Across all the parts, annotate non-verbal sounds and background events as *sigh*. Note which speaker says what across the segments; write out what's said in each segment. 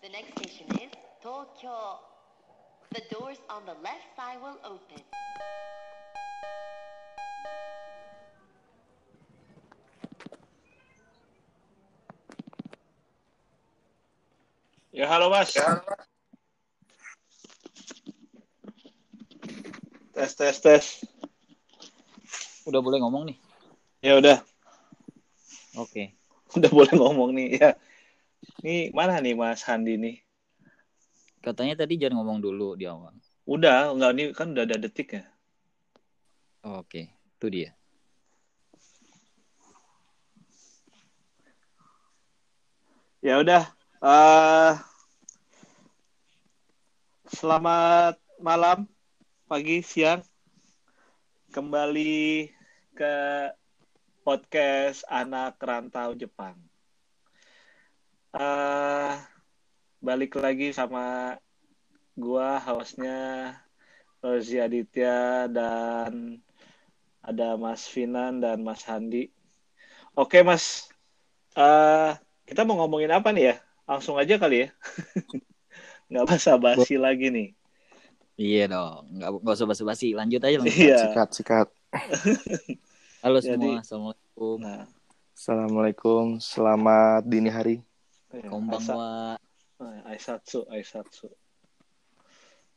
Speaker 1: The next station is Tokyo. The doors on the left side will open.
Speaker 2: Ya halo mas. Tes tes tes.
Speaker 3: Udah boleh ngomong nih.
Speaker 2: Ya udah,
Speaker 3: Oke. *laughs*
Speaker 2: udah boleh ngomong nih ya. Ini mana nih Mas Handi nih?
Speaker 3: Katanya tadi jangan ngomong dulu di awal.
Speaker 2: Udah, enggak nih kan udah ada detik ya.
Speaker 3: Oke, itu dia.
Speaker 2: Ya udah. eh selamat malam, pagi, siang. Kembali ke podcast anak rantau Jepang. Eh balik lagi sama gua hostnya Rozi Aditya dan ada Mas Finan dan Mas Handi. Oke Mas, eh kita mau ngomongin apa nih ya? Langsung aja kali ya. *laughs* Nggak basa-basi lagi nih.
Speaker 3: Iya dong, nggak nggak usah basa-basi. Lanjut aja langsung.
Speaker 2: Iya.
Speaker 4: Sikat, sikat.
Speaker 3: Halo
Speaker 2: Jadi-
Speaker 3: semua, assalamualaikum.
Speaker 2: Nah,
Speaker 4: Assalamualaikum, selamat dini hari.
Speaker 3: Konbanwa.
Speaker 2: Aisa- Aisatsu, Aisatsu.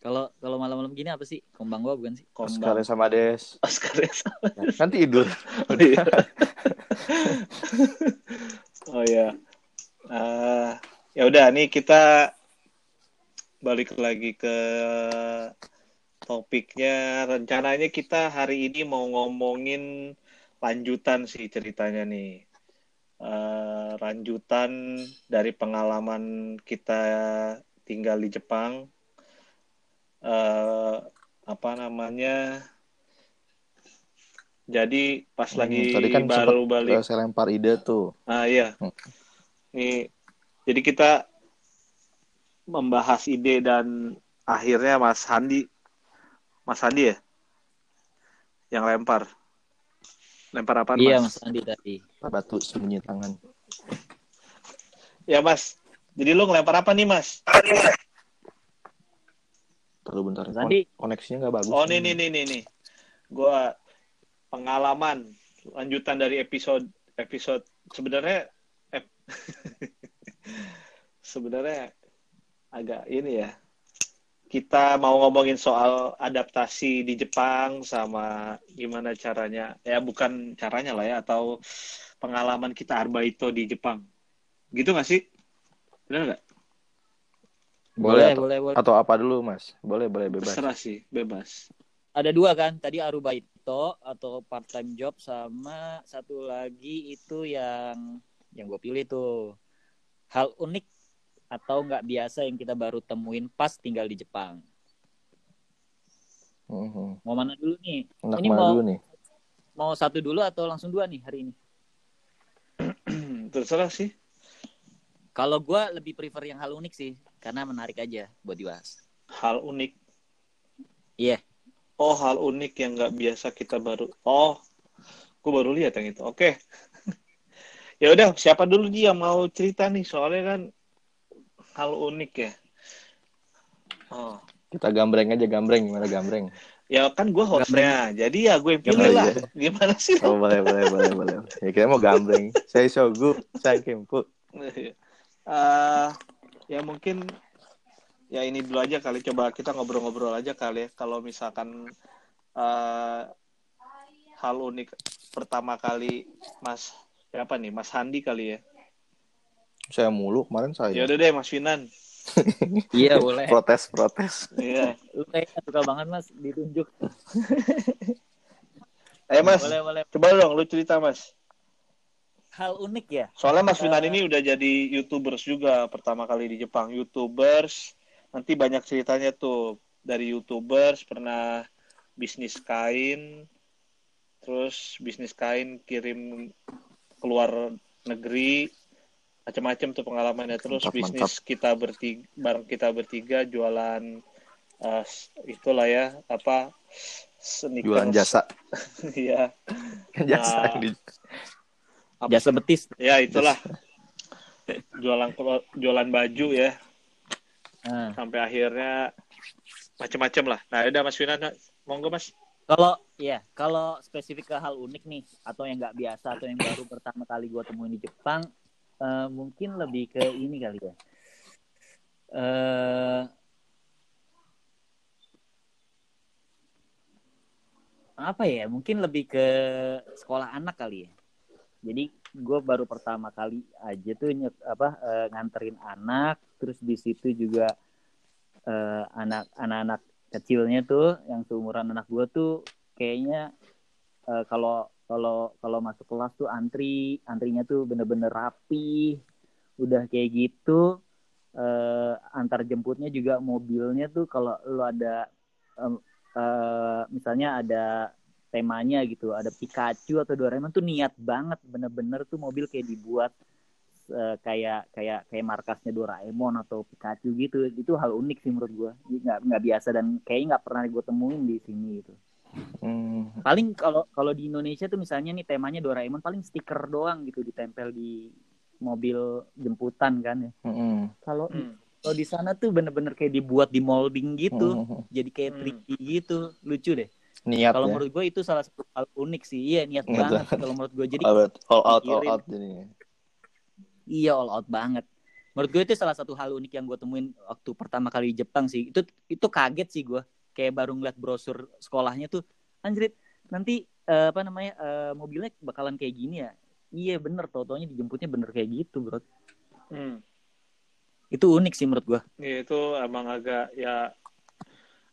Speaker 3: Kalau kalau malam-malam gini apa sih? Konbanwa bukan sih?
Speaker 4: Oscar
Speaker 2: Kombang.
Speaker 4: sama Des.
Speaker 2: Oscar ya sama.
Speaker 4: Kan tidur. *laughs*
Speaker 2: Oh iya. *laughs* oh ya. Eh, ya udah nih kita balik lagi ke topiknya. Rencananya kita hari ini mau ngomongin lanjutan sih ceritanya nih. Eh, lanjutan dari pengalaman kita tinggal di Jepang. Eh, apa namanya? Jadi pas
Speaker 4: Hmm,
Speaker 2: lagi
Speaker 4: Tadi kan
Speaker 2: baru balik
Speaker 4: eh, saya lempar ide tuh.
Speaker 2: Ah iya.
Speaker 4: Hmm.
Speaker 2: Nih, jadi kita membahas ide dan akhirnya Mas Handi, Mas Handi ya, yang lempar. Lempar apa
Speaker 3: Iya
Speaker 2: Mas?
Speaker 3: Mas Andi tadi.
Speaker 4: Batu sembunyi tangan.
Speaker 2: Ya Mas. Jadi lu ngelempar apa nih Mas?
Speaker 4: Terlalu bentar.
Speaker 3: Mas Andi.
Speaker 4: Kon- koneksinya nggak bagus.
Speaker 2: Oh nih nih nih nih nih. Gua pengalaman lanjutan dari episode episode sebenarnya ep- *laughs* sebenarnya agak ini ya. Kita mau ngomongin soal adaptasi di Jepang sama gimana caranya. Ya bukan caranya lah ya atau pengalaman kita arbaito di Jepang. Gitu nggak sih? Benar nggak?
Speaker 4: Boleh, atau,
Speaker 3: boleh, boleh.
Speaker 4: atau apa dulu, Mas? Boleh, boleh bebas.
Speaker 2: Terserah sih, bebas.
Speaker 3: Ada dua kan? Tadi arubaito atau part time job sama satu lagi itu yang yang gue pilih tuh hal unik atau nggak biasa yang kita baru temuin pas tinggal di Jepang.
Speaker 4: Mhm.
Speaker 3: Mau mana dulu nih?
Speaker 4: Enak
Speaker 3: Ini mau-
Speaker 4: dulu nih?
Speaker 3: Mau satu dulu atau langsung dua nih hari ini? *clears throat*
Speaker 2: Terserah sih.
Speaker 3: Kalau gue lebih prefer yang hal unik sih, karena menarik aja buat dibahas.
Speaker 2: Hal unik.
Speaker 3: Iya.
Speaker 2: Oh, hal unik yang nggak biasa kita baru. Oh, gue baru lihat yang itu. Oke. *laughs* ya udah, siapa dulu dia mau cerita nih? Soalnya kan hal unik ya. Oh,
Speaker 4: Kita gambreng aja, gambreng. Gimana gambreng?
Speaker 2: ya kan gue hostnya. Jadi ya gue yang pilih lah.
Speaker 4: iya.
Speaker 2: Gimana sih?
Speaker 4: Oh, boleh, boleh, boleh, boleh. Ya, kita mau gambreng. Saya Shogu, saya Kempu.
Speaker 2: Eh, ya mungkin ya ini dulu aja kali. Coba kita ngobrol-ngobrol aja kali ya. Kalau misalkan eh, hal unik pertama kali Mas siapa nih? Mas Handi kali ya.
Speaker 4: Saya mulu, kemarin saya.
Speaker 2: Ya udah deh Mas Finan. *laughs*
Speaker 3: Iya boleh.
Speaker 4: Protes, protes.
Speaker 2: Iya.
Speaker 3: Lu kayaknya suka banget mas ditunjuk.
Speaker 2: Ayo *laughs* Mas,
Speaker 3: Boleh boleh.
Speaker 2: coba dong lu cerita Mas.
Speaker 3: Hal unik ya.
Speaker 2: Soalnya Mas Finan
Speaker 3: Eh.
Speaker 2: ini udah jadi YouTubers juga pertama kali di Jepang. YouTubers nanti banyak ceritanya tuh dari YouTubers pernah bisnis kain, terus bisnis kain kirim keluar negeri, macam-macam tuh pengalamannya. Terus
Speaker 4: Mantap,
Speaker 2: bisnis kita bertiga, bareng kita bertiga jualan eh, itulah ya apa sneakers.
Speaker 4: Jualan jasa. *laughs*
Speaker 2: Iya. *laughs*
Speaker 4: jasa yang di-
Speaker 2: Apa
Speaker 3: Jasa betis.
Speaker 2: Ya itulah jualan jualan baju ya.
Speaker 3: Nah,
Speaker 2: sampai akhirnya macem-macem lah. Nah, udah Mas Finan, monggo Mas.
Speaker 3: kalau ya kalau spesifik ke hal unik nih atau yang nggak biasa atau yang baru pertama kali gue temuin di Jepang eh, mungkin lebih ke ini kali ya. Eh apa ya? Mungkin lebih ke sekolah anak kali ya. Jadi gue baru pertama kali aja tuh nyet, apa eh, nganterin anak terus di situ juga eh, anak anak-anak kecilnya tuh yang seumuran anak gue tuh kayaknya eh, kalau kalau kalau masuk kelas tuh antri antrinya tuh bener-bener rapi udah kayak gitu. Eh, antar jemputnya juga mobilnya tuh kalau lu ada em, eh, misalnya ada temanya gitu ada Pikachu atau Doraemon tuh niat banget bener-bener tuh mobil kayak dibuat eh, kayak kayak kayak markasnya Doraemon atau Pikachu gitu. Itu hal unik sih menurut gua. Nggak nggak biasa dan kayaknya nggak pernah gue temuin di sini gitu
Speaker 4: Hmm.
Speaker 3: paling kalau kalau di Indonesia tuh misalnya nih temanya Doraemon paling stiker doang gitu ditempel di mobil jemputan kan ya
Speaker 4: Hmm.
Speaker 3: kalau
Speaker 2: Hmm.
Speaker 3: kalau di sana tuh bener-bener kayak dibuat di molding gitu
Speaker 4: Hmm.
Speaker 3: jadi kayak
Speaker 2: Hmm.
Speaker 3: 3D gitu lucu deh
Speaker 4: Niat
Speaker 3: kalau
Speaker 4: ya.
Speaker 3: menurut gue itu salah satu hal unik sih iya niat banget kalau menurut gue jadi
Speaker 4: all out, all out, all out jadinya.
Speaker 3: iya all out banget menurut gue itu salah satu hal unik yang gue temuin waktu pertama kali di Jepang sih itu itu kaget sih gue kayak baru ngeliat brosur sekolahnya tuh anjrit nanti eh, apa namanya eh, mobilnya bakalan kayak gini ya iya bener tau-taunya dijemputnya bener kayak gitu bro
Speaker 2: Hmm.
Speaker 3: itu unik sih menurut gue
Speaker 2: Ya, itu emang agak ya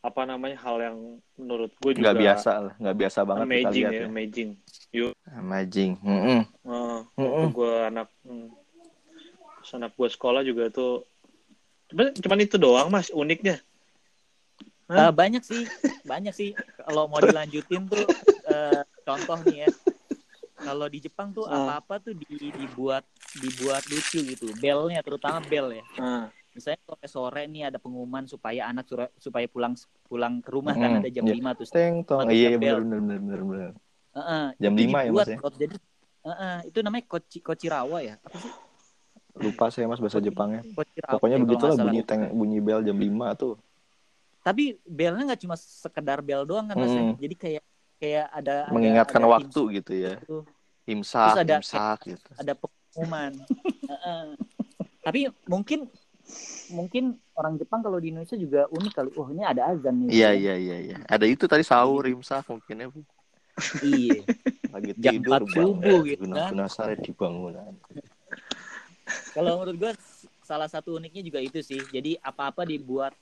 Speaker 2: apa namanya hal yang menurut gue juga
Speaker 4: Nggak biasa lah, nggak biasa banget kita
Speaker 2: amazing
Speaker 4: lihat
Speaker 2: ya,
Speaker 4: ya.
Speaker 2: amazing.
Speaker 4: Amazing. Hmm.
Speaker 2: Oh,
Speaker 4: Hmm.
Speaker 2: gue anak. Terus anak gue sekolah juga tuh cuman, cuman itu doang mas uniknya
Speaker 3: Eh, banyak sih banyak sih kalau mau dilanjutin tuh eh, contoh nih ya kalau di Jepang tuh
Speaker 2: Ah.
Speaker 3: apa-apa tuh di- dibuat dibuat lucu gitu belnya terutama bel ya
Speaker 2: Ah,
Speaker 3: misalnya sore sore nih ada pengumuman supaya anak sura- supaya pulang pulang ke rumah kan
Speaker 4: Mm,
Speaker 3: ada jam
Speaker 4: iya.
Speaker 3: 5 tuh
Speaker 4: Teng tong. Iya,
Speaker 3: bel.
Speaker 4: benar benar benar benar.
Speaker 3: Heeh,
Speaker 4: Jam
Speaker 3: itu
Speaker 4: 5 ya, Mas, ya?
Speaker 3: Jadi heeh, itu namanya koci kocirawa ya apa sih
Speaker 4: Lupa saya Mas bahasa Jepangnya.
Speaker 3: kocirawa
Speaker 4: Pokoknya
Speaker 3: ya,
Speaker 4: begitulah bunyi teng bunyi bel jam 5 tuh.
Speaker 3: Tapi belnya nggak cuma sekedar bel doang kan mas ya?
Speaker 4: Mm.
Speaker 3: jadi kayak kayak ada
Speaker 4: Mengingatkan
Speaker 3: ada
Speaker 4: waktu gitu ya.
Speaker 3: tuh.
Speaker 4: Imsak,
Speaker 3: Terus ada-
Speaker 4: imsak gitu.
Speaker 3: ada pengumuman. Heeh. Tapi mungkin mungkin orang Jepang kalau di Indonesia juga unik kali. Wah ini ada azan nih.
Speaker 4: Iya iya iya iya. Ada itu tadi sahur imsak mungkin ya. Bu.
Speaker 3: Iya.
Speaker 4: Lagi
Speaker 3: Jam
Speaker 4: tidur
Speaker 3: 4 subuh gitu
Speaker 4: Guna
Speaker 3: kan.
Speaker 4: guna sare dibangunan.
Speaker 3: Kalau menurut gua salah satu uniknya juga itu sih. Jadi apa-apa dibuat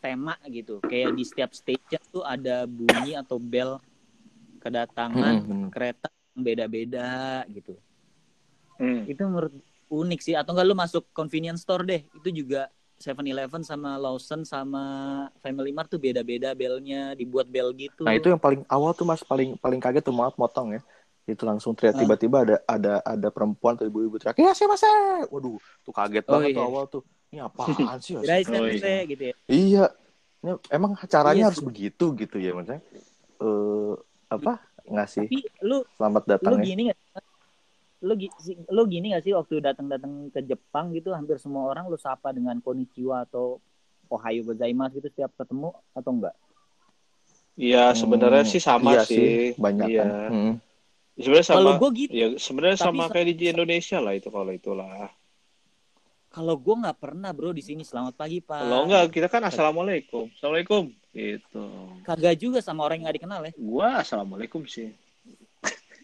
Speaker 3: tema gitu. Kayak di setiap stage tuh ada bunyi atau bel kedatangan
Speaker 4: Mm, bener.
Speaker 3: kereta yang beda-beda gitu.
Speaker 2: hmm.
Speaker 3: Itu menurut unik sih. Atau enggak lu masuk convenience store deh. Itu juga 7-Eleven sama Lawson sama Family Mart tuh beda-beda belnya, dibuat bel gitu.
Speaker 4: Nah itu yang paling awal tuh mas paling paling kaget tuh maaf motong ya. Itu langsung teriak tiba-tiba ada ada ada perempuan atau ibu-ibu teriak ya sih mas Waduh tuh kaget
Speaker 3: Oh,
Speaker 4: banget tuh
Speaker 3: iya.
Speaker 4: awal tuh. Ini apaan sih? ya?
Speaker 3: Kirain
Speaker 2: Oh,
Speaker 3: sensei gitu ya.
Speaker 4: Iya. Ini emang caranya
Speaker 3: Iya
Speaker 4: harus
Speaker 3: sih.
Speaker 4: begitu gitu ya maksudnya. Eh apa ngasih
Speaker 3: Tapi lu
Speaker 4: selamat
Speaker 3: lu
Speaker 4: datang ya.
Speaker 3: gini gak lu, lu gini gak sih waktu datang-datang ke Jepang gitu hampir semua orang lu sapa dengan konnichiwa atau ohayo gozaimasu gitu setiap ketemu atau enggak?
Speaker 2: Iya sebenarnya
Speaker 4: Hmm,
Speaker 2: sih sama
Speaker 4: iya
Speaker 2: sih.
Speaker 4: banyak
Speaker 2: Iya.
Speaker 4: kan. Hmm.
Speaker 2: Sebenarnya sama.
Speaker 3: Kalau gue gitu,
Speaker 2: Ya sebenarnya sama
Speaker 3: sa-
Speaker 2: kayak di Indonesia lah itu kalau itulah.
Speaker 3: Kalau gue nggak pernah bro di sini selamat pagi pak.
Speaker 2: Kalau enggak kita kan assalamualaikum, assalamualaikum. Gitu.
Speaker 3: Kagak juga sama orang yang nggak dikenal ya.
Speaker 2: Gua assalamualaikum sih.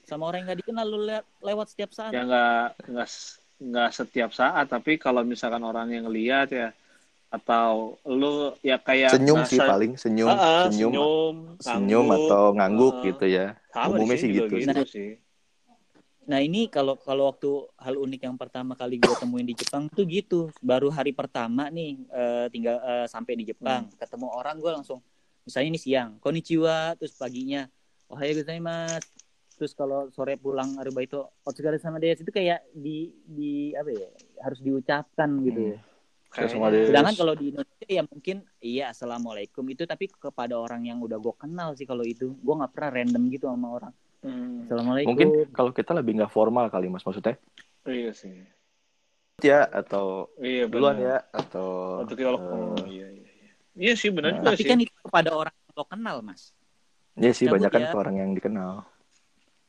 Speaker 3: Sama orang yang nggak dikenal lu le- lewat setiap saat.
Speaker 2: Ya enggak enggak enggak setiap saat tapi kalau misalkan orang yang lihat ya atau lu ya kayak
Speaker 4: Senyum
Speaker 2: nasa-
Speaker 4: sih paling senyum
Speaker 2: Ah, ah,
Speaker 4: senyum
Speaker 2: senyum,
Speaker 4: senyum
Speaker 2: ngangguk.
Speaker 4: atau ngangguk
Speaker 2: Ah,
Speaker 4: gitu ya. Umumnya sih gitu.
Speaker 2: juga gitu sih.
Speaker 3: Nah ini kalau kalau waktu hal unik yang pertama kali gue temuin di Jepang tuh gitu. Baru hari pertama nih eh, tinggal eh, sampai di Jepang, ketemu orang gue langsung misalnya ini siang, konnichiwa, terus paginya ohayo gozaimasu. Terus kalau sore pulang arubaito otsugare sama desu itu kayak di di apa ya? harus diucapkan gitu ya.
Speaker 4: Sama dia-
Speaker 3: Sedangkan kalau di Indonesia ya mungkin iya assalamualaikum itu tapi kepada orang yang udah gue kenal sih kalau itu. Gue nggak pernah random gitu sama orang.
Speaker 2: Hmm,
Speaker 3: Assalamualaikum.
Speaker 4: Mungkin kalau kita lebih nggak formal kali mas maksudnya.
Speaker 2: iya sih.
Speaker 4: ya atau
Speaker 2: Iya
Speaker 4: duluan ya atau
Speaker 2: Untuk kalau
Speaker 4: eh,
Speaker 2: oh, iya iya. iya. Iya sih benar
Speaker 4: Nah,
Speaker 2: juga
Speaker 3: Tapi
Speaker 2: sih.
Speaker 3: kan itu kepada orang yang lo kenal, Mas.
Speaker 4: Iya sih banyak kan
Speaker 3: ya.
Speaker 4: ke orang yang dikenal.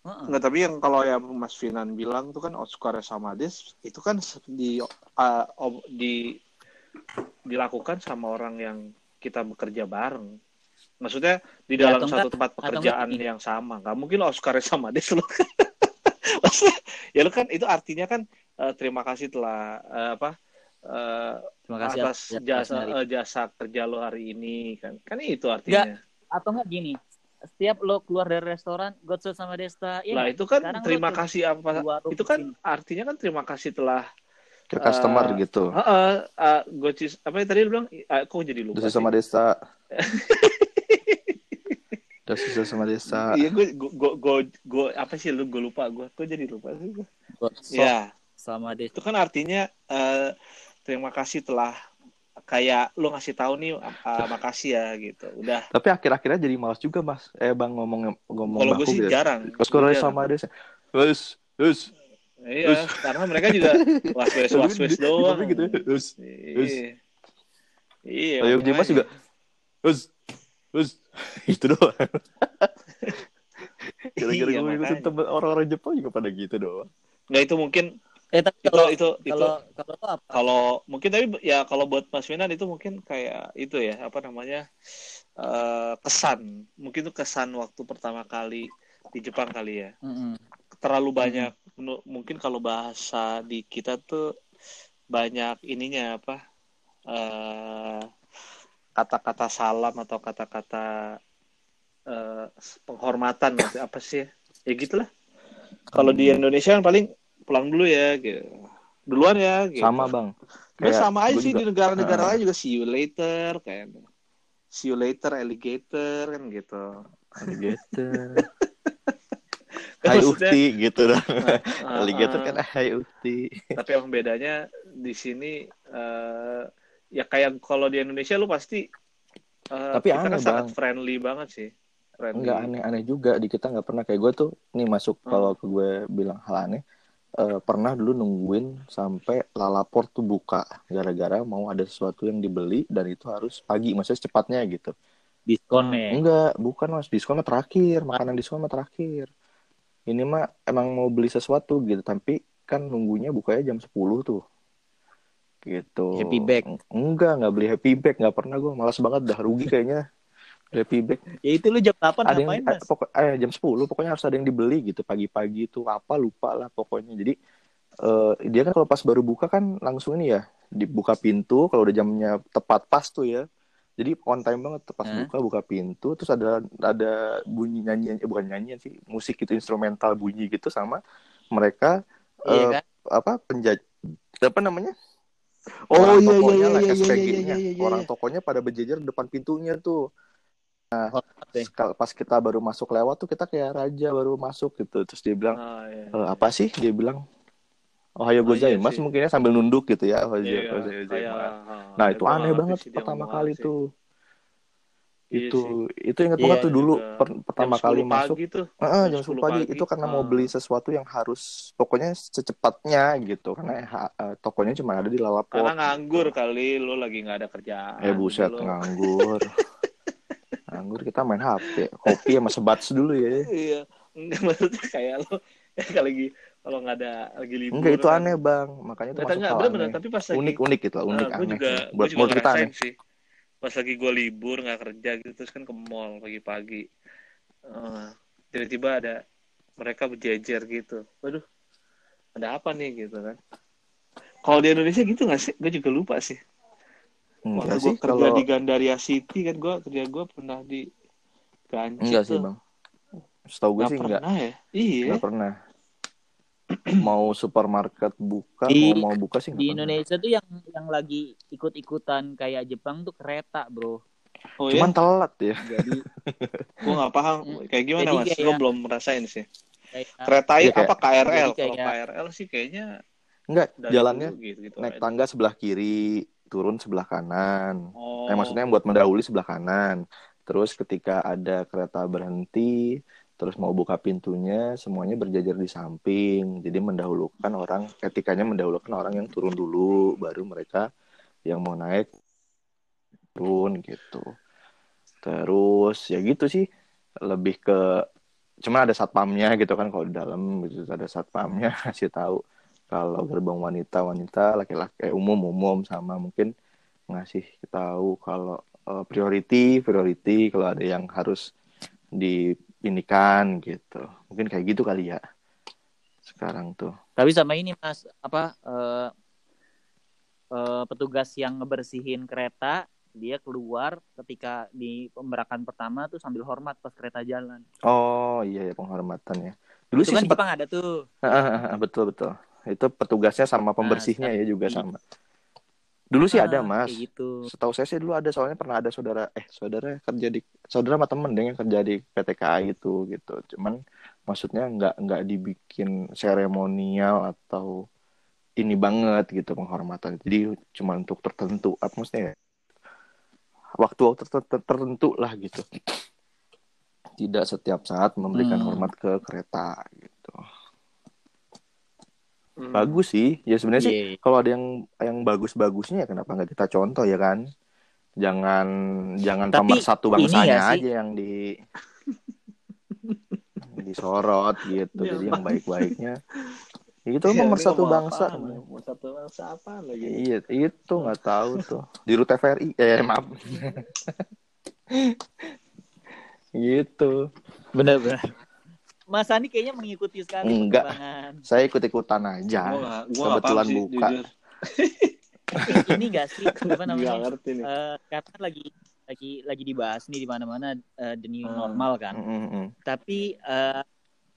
Speaker 3: Heeh.
Speaker 2: Nggak, tapi yang kalau yang Mas Finan bilang tuh kan Oscar sama Des itu kan di uh, ob- di dilakukan sama orang yang kita bekerja bareng. Maksudnya di
Speaker 3: Ya,
Speaker 2: dalam satu
Speaker 3: enggak-
Speaker 2: tempat pekerjaan
Speaker 3: enggak
Speaker 2: yang sama. Nggak mungkin Oscar sama *laughs* Des lu. Maksudnya, ya lu kan itu artinya kan eh, terima kasih telah eh, apa eh,
Speaker 3: Terima kasih
Speaker 2: atas
Speaker 3: atas
Speaker 2: jasa eh, jasa kerja lo hari ini kan. Kan itu artinya.
Speaker 3: Atau enggak gini, setiap lo keluar dari restoran, Godso sama Desta, ya
Speaker 2: Lah itu kan
Speaker 3: lo
Speaker 2: terima kasih apa itu kan artinya kan terima kasih telah
Speaker 4: Ke customer
Speaker 2: Eh,
Speaker 4: gitu.
Speaker 2: Heeh, uh, gocis apa ya tadi lu bilang Ah, kok jadi lupa
Speaker 4: sama *laughs* desa. Dosis sama desa.
Speaker 2: Iya gue gue gue gue apa sih lu gue lupa gue gue jadi lupa sih gue. Ya
Speaker 3: sama Desta.
Speaker 2: itu kan artinya eh, terima kasih telah kayak lu ngasih tahu nih ah, makasih ya gitu. Udah.
Speaker 4: Tapi akhir-akhirnya jadi malas juga mas. Eh bang ngomong ngomong
Speaker 2: Kalau gue sih
Speaker 4: gitu.
Speaker 2: jarang.
Speaker 4: Terus kalau
Speaker 2: Gue
Speaker 4: sama desa. Terus, terus.
Speaker 2: Iya, karena mereka juga was-was was-was doang.
Speaker 4: Tapi gitu. Terus, terus.
Speaker 2: Iya. Iya.
Speaker 4: Ayo Dimas
Speaker 2: makanya.
Speaker 4: juga. Terus, terus. *laughs* Itu doang. *laughs* Gara-gara
Speaker 2: Iya,
Speaker 4: gue ngikutin temen orang-orang Jepang juga pada gitu doang.
Speaker 2: Nggak itu mungkin
Speaker 3: Eh tapi
Speaker 2: itu
Speaker 3: kalau
Speaker 2: itu itu
Speaker 3: kalau kalau apa?
Speaker 2: kalau mungkin tapi ya kalau buat Mas Finan itu mungkin kayak itu ya apa namanya eh, kesan mungkin itu kesan waktu pertama kali di Jepang kali ya
Speaker 3: Mm-mm.
Speaker 2: terlalu banyak menu- mungkin kalau bahasa di kita tuh banyak ininya apa eh, kata-kata salam atau kata-kata eh, penghormatan gitu. *laughs* apa sih ya gitulah kalau di
Speaker 4: Hmm.
Speaker 2: Indonesia kan paling pulang dulu ya gitu duluan ya gitu.
Speaker 4: Sama bang.
Speaker 2: Ya
Speaker 4: Kayak
Speaker 2: sama aja sih
Speaker 4: juga-
Speaker 2: di negara-negara
Speaker 4: Heeh.
Speaker 2: lain juga see you later kayak see you later alligator kan gitu.
Speaker 4: Gitu. *laughs*
Speaker 2: Kan
Speaker 4: Hai Ukti gitu dah.
Speaker 2: uh, *laughs*
Speaker 4: Alligator
Speaker 2: uh,
Speaker 4: kan Hai Ukti.
Speaker 2: Tapi emang bedanya di sini eh, ya kayak kalau di Indonesia lu pasti eh,
Speaker 4: Tapi
Speaker 2: kita
Speaker 4: aneh,
Speaker 2: kan sangat
Speaker 4: Bang.
Speaker 2: friendly banget sih. Friendly.
Speaker 4: Enggak aneh-aneh juga di kita nggak pernah kayak gue tuh nih masuk
Speaker 2: Hmm.
Speaker 4: kalau ke gue bilang hal aneh eh, pernah dulu nungguin sampai lalapor tuh buka gara-gara mau ada sesuatu yang dibeli dan itu harus pagi maksudnya secepatnya gitu
Speaker 3: Diskon ya.
Speaker 4: enggak bukan mas diskon mah terakhir makanan diskon mah terakhir ini mah emang mau beli sesuatu gitu tapi kan nunggunya bukanya jam 10 tuh gitu.
Speaker 3: Happy bag.
Speaker 4: enggak nggak beli happy bag nggak pernah gue malas banget. Dah rugi kayaknya. Happy bag
Speaker 3: Ya itu lu jam 8
Speaker 4: ada yang
Speaker 3: ngapain, Mas?
Speaker 4: eh, pokok eh, jam 10 pokoknya harus ada yang dibeli gitu. Pagi-pagi itu. Apa lupa lah pokoknya. Jadi eh, dia kan kalau pas baru buka kan langsung ini ya. Dibuka pintu. Kalau udah jamnya tepat pas tuh ya. Jadi on time banget pas
Speaker 3: Hah?
Speaker 4: buka buka pintu. Terus ada ada bunyi nyanyian. Eh, bukan nyanyian sih. Musik itu instrumental bunyi gitu sama mereka
Speaker 3: Iya
Speaker 4: eh,
Speaker 3: kan?
Speaker 4: apa penjaj apa namanya
Speaker 2: Oh
Speaker 4: orang
Speaker 2: iya iya
Speaker 4: tokonya
Speaker 2: iya
Speaker 4: lah,
Speaker 2: iya iya
Speaker 4: SPG-nya.
Speaker 2: iya iya iya.
Speaker 4: orang tokonya pada berjejer depan pintunya tuh
Speaker 3: Oke.
Speaker 4: Sekal- pas kita baru masuk lewat tuh kita kayak raja baru masuk gitu terus dia bilang
Speaker 2: Ah, iya.
Speaker 4: "Eh, apa sih dia bilang oh hayo
Speaker 2: Oh, iya
Speaker 4: gozaimasu mungkinnya sambil nunduk gitu ya oh,
Speaker 2: Iya, kayak,
Speaker 4: gozaimasu.
Speaker 2: ah,
Speaker 4: nah itu aneh banget pertama kali
Speaker 2: sih.
Speaker 4: tuh
Speaker 2: Iya
Speaker 4: itu itu inget
Speaker 3: Iya,
Speaker 4: banget tuh dulu per- pertama
Speaker 2: Jam
Speaker 4: kali
Speaker 2: 10
Speaker 4: masuk
Speaker 2: tuh.
Speaker 4: Heeh,
Speaker 2: jam
Speaker 4: jam 10
Speaker 2: 10
Speaker 4: pagi
Speaker 2: pagi.
Speaker 4: itu karena mau
Speaker 2: Ah.
Speaker 4: beli sesuatu yang harus pokoknya secepatnya gitu karena eh, tokonya cuma ada di Lalaport
Speaker 2: Karena nganggur kali lu lagi nggak ada kerjaan.
Speaker 4: eh buset
Speaker 2: Lu-
Speaker 4: nganggur *laughs* nganggur kita main HP kopi sama sebats dulu ya
Speaker 2: Iya. Enggak maksudnya kayak lo *laughs* kayak lagi kalau nggak ada lagi libur.
Speaker 4: enggak itu
Speaker 2: kan.
Speaker 4: aneh bang makanya itu masuk
Speaker 2: enggak,
Speaker 4: aneh.
Speaker 2: Tapi pas lagi
Speaker 4: unik unik gitu lah unik
Speaker 2: gue
Speaker 4: aneh
Speaker 2: juga
Speaker 4: buat menurut kita aneh
Speaker 2: sih. Pas lagi gue libur nggak kerja gitu terus kan ke mall pagi-pagi. Eh, tiba-tiba ada mereka berjejer gitu. Waduh, ada apa nih gitu kan? Kalau di Indonesia gitu nggak sih? Gue juga lupa sih.
Speaker 4: enggak sih
Speaker 2: gue kerja
Speaker 4: kalau
Speaker 2: di Gandaria City kan gue kerja gue pernah di Ganci
Speaker 4: enggak sih
Speaker 2: tuh.
Speaker 4: bang setahu gue sih enggak
Speaker 2: pernah ya? Iya.
Speaker 4: enggak pernah *clears throat* mau supermarket buka
Speaker 3: Di-
Speaker 4: mau mau buka sih
Speaker 3: Di. Indonesia tuh yang yang lagi ikut-ikutan kayak Jepang tuh kereta, Bro.
Speaker 2: Oh
Speaker 4: cuman
Speaker 2: ya?
Speaker 4: telat ya
Speaker 3: Jadi *laughs*
Speaker 2: Gue nggak paham. Kayak gimana
Speaker 3: Jadi
Speaker 2: mas?
Speaker 3: kayak-
Speaker 2: Gue belum merasain sih.
Speaker 3: kayak
Speaker 2: Kereta
Speaker 4: Iya, kayak-
Speaker 2: apa KRL? Kalau KRL sih kayaknya
Speaker 4: enggak jalannya
Speaker 2: dulu gitu, gitu
Speaker 4: naik
Speaker 2: aja.
Speaker 4: tangga sebelah kiri turun sebelah kanan
Speaker 2: Oh.
Speaker 4: Eh maksudnya yang buat mendahului sebelah kanan. Terus ketika ada kereta berhenti, terus mau buka pintunya semuanya berjajar di samping. Jadi mendahulukan orang etikanya mendahulukan orang yang turun dulu baru mereka yang mau naik turun gitu. Terus ya gitu sih. Lebih ke cuma ada satpamnya gitu kan kalau di dalam gitu. Ada satpamnya *laughs* kasih tahu kalau gerbang wanita wanita laki-laki eh, umum umum sama mungkin ngasih tahu kalau uh, priority priority kalau ada yang harus dipinikan gitu. Mungkin kayak gitu kali ya sekarang tuh.
Speaker 3: Tapi sama ini mas, apa eh, eh, petugas yang ngebersihin kereta dia keluar ketika di pemberakan pertama tuh sambil hormat pas kereta jalan.
Speaker 4: oh iya ya penghormatan ya. Dulu
Speaker 3: Itu
Speaker 4: sih
Speaker 3: kan
Speaker 4: sempat
Speaker 3: Jepang ada tuh.
Speaker 4: betul betul. Itu petugasnya sama pembersihnya ya juga sama dulu sih ada
Speaker 3: Ah,
Speaker 4: mas
Speaker 3: Kayak gitu.
Speaker 4: setahu saya sih dulu ada soalnya pernah ada saudara eh saudara kerja di saudara sama temen deh yang kerja di PT KAI itu gitu cuman maksudnya nggak nggak dibikin seremonial atau ini banget gitu penghormatan jadi cuma untuk tertentu apa maksudnya ya? waktu-waktu tertentu, tertentu lah gitu tidak setiap saat memberikan
Speaker 2: Hmm.
Speaker 4: hormat ke kereta gitu
Speaker 2: Hmm.
Speaker 4: bagus sih. Ya sebenarnya sih
Speaker 3: Iya.
Speaker 4: kalau ada yang yang bagus-bagusnya ya kenapa nggak kita contoh ya kan? Jangan jangan
Speaker 3: Tapi
Speaker 4: pemersatu bangsanya
Speaker 3: ya sih-
Speaker 4: aja yang di disorot gitu.
Speaker 2: Ya,
Speaker 4: jadi yang baik-baiknya. Ya itu
Speaker 2: Ya,
Speaker 4: pemersatu
Speaker 2: ini ngomong
Speaker 4: bangsa.
Speaker 2: apaan? Pemersatu bangsa apa lagi?
Speaker 4: iya itu nggak tahu tuh. Di rute TVRI eh maaf. *laughs* Gitu.
Speaker 3: Bener-bener. Mas Ani kayaknya mengikuti sekali
Speaker 4: Enggak.
Speaker 3: perkembangan.
Speaker 4: saya ikut-ikutan aja
Speaker 2: Gua gua
Speaker 4: kebetulan
Speaker 2: sih,
Speaker 4: buka.
Speaker 3: Ini gak sih apa namanya?
Speaker 2: ngerti nih.
Speaker 3: Eh, karena lagi lagi lagi dibahas nih di mana-mana eh, the new
Speaker 2: Hmm.
Speaker 3: normal kan.
Speaker 4: Mm, mm, mm.
Speaker 3: Tapi eh,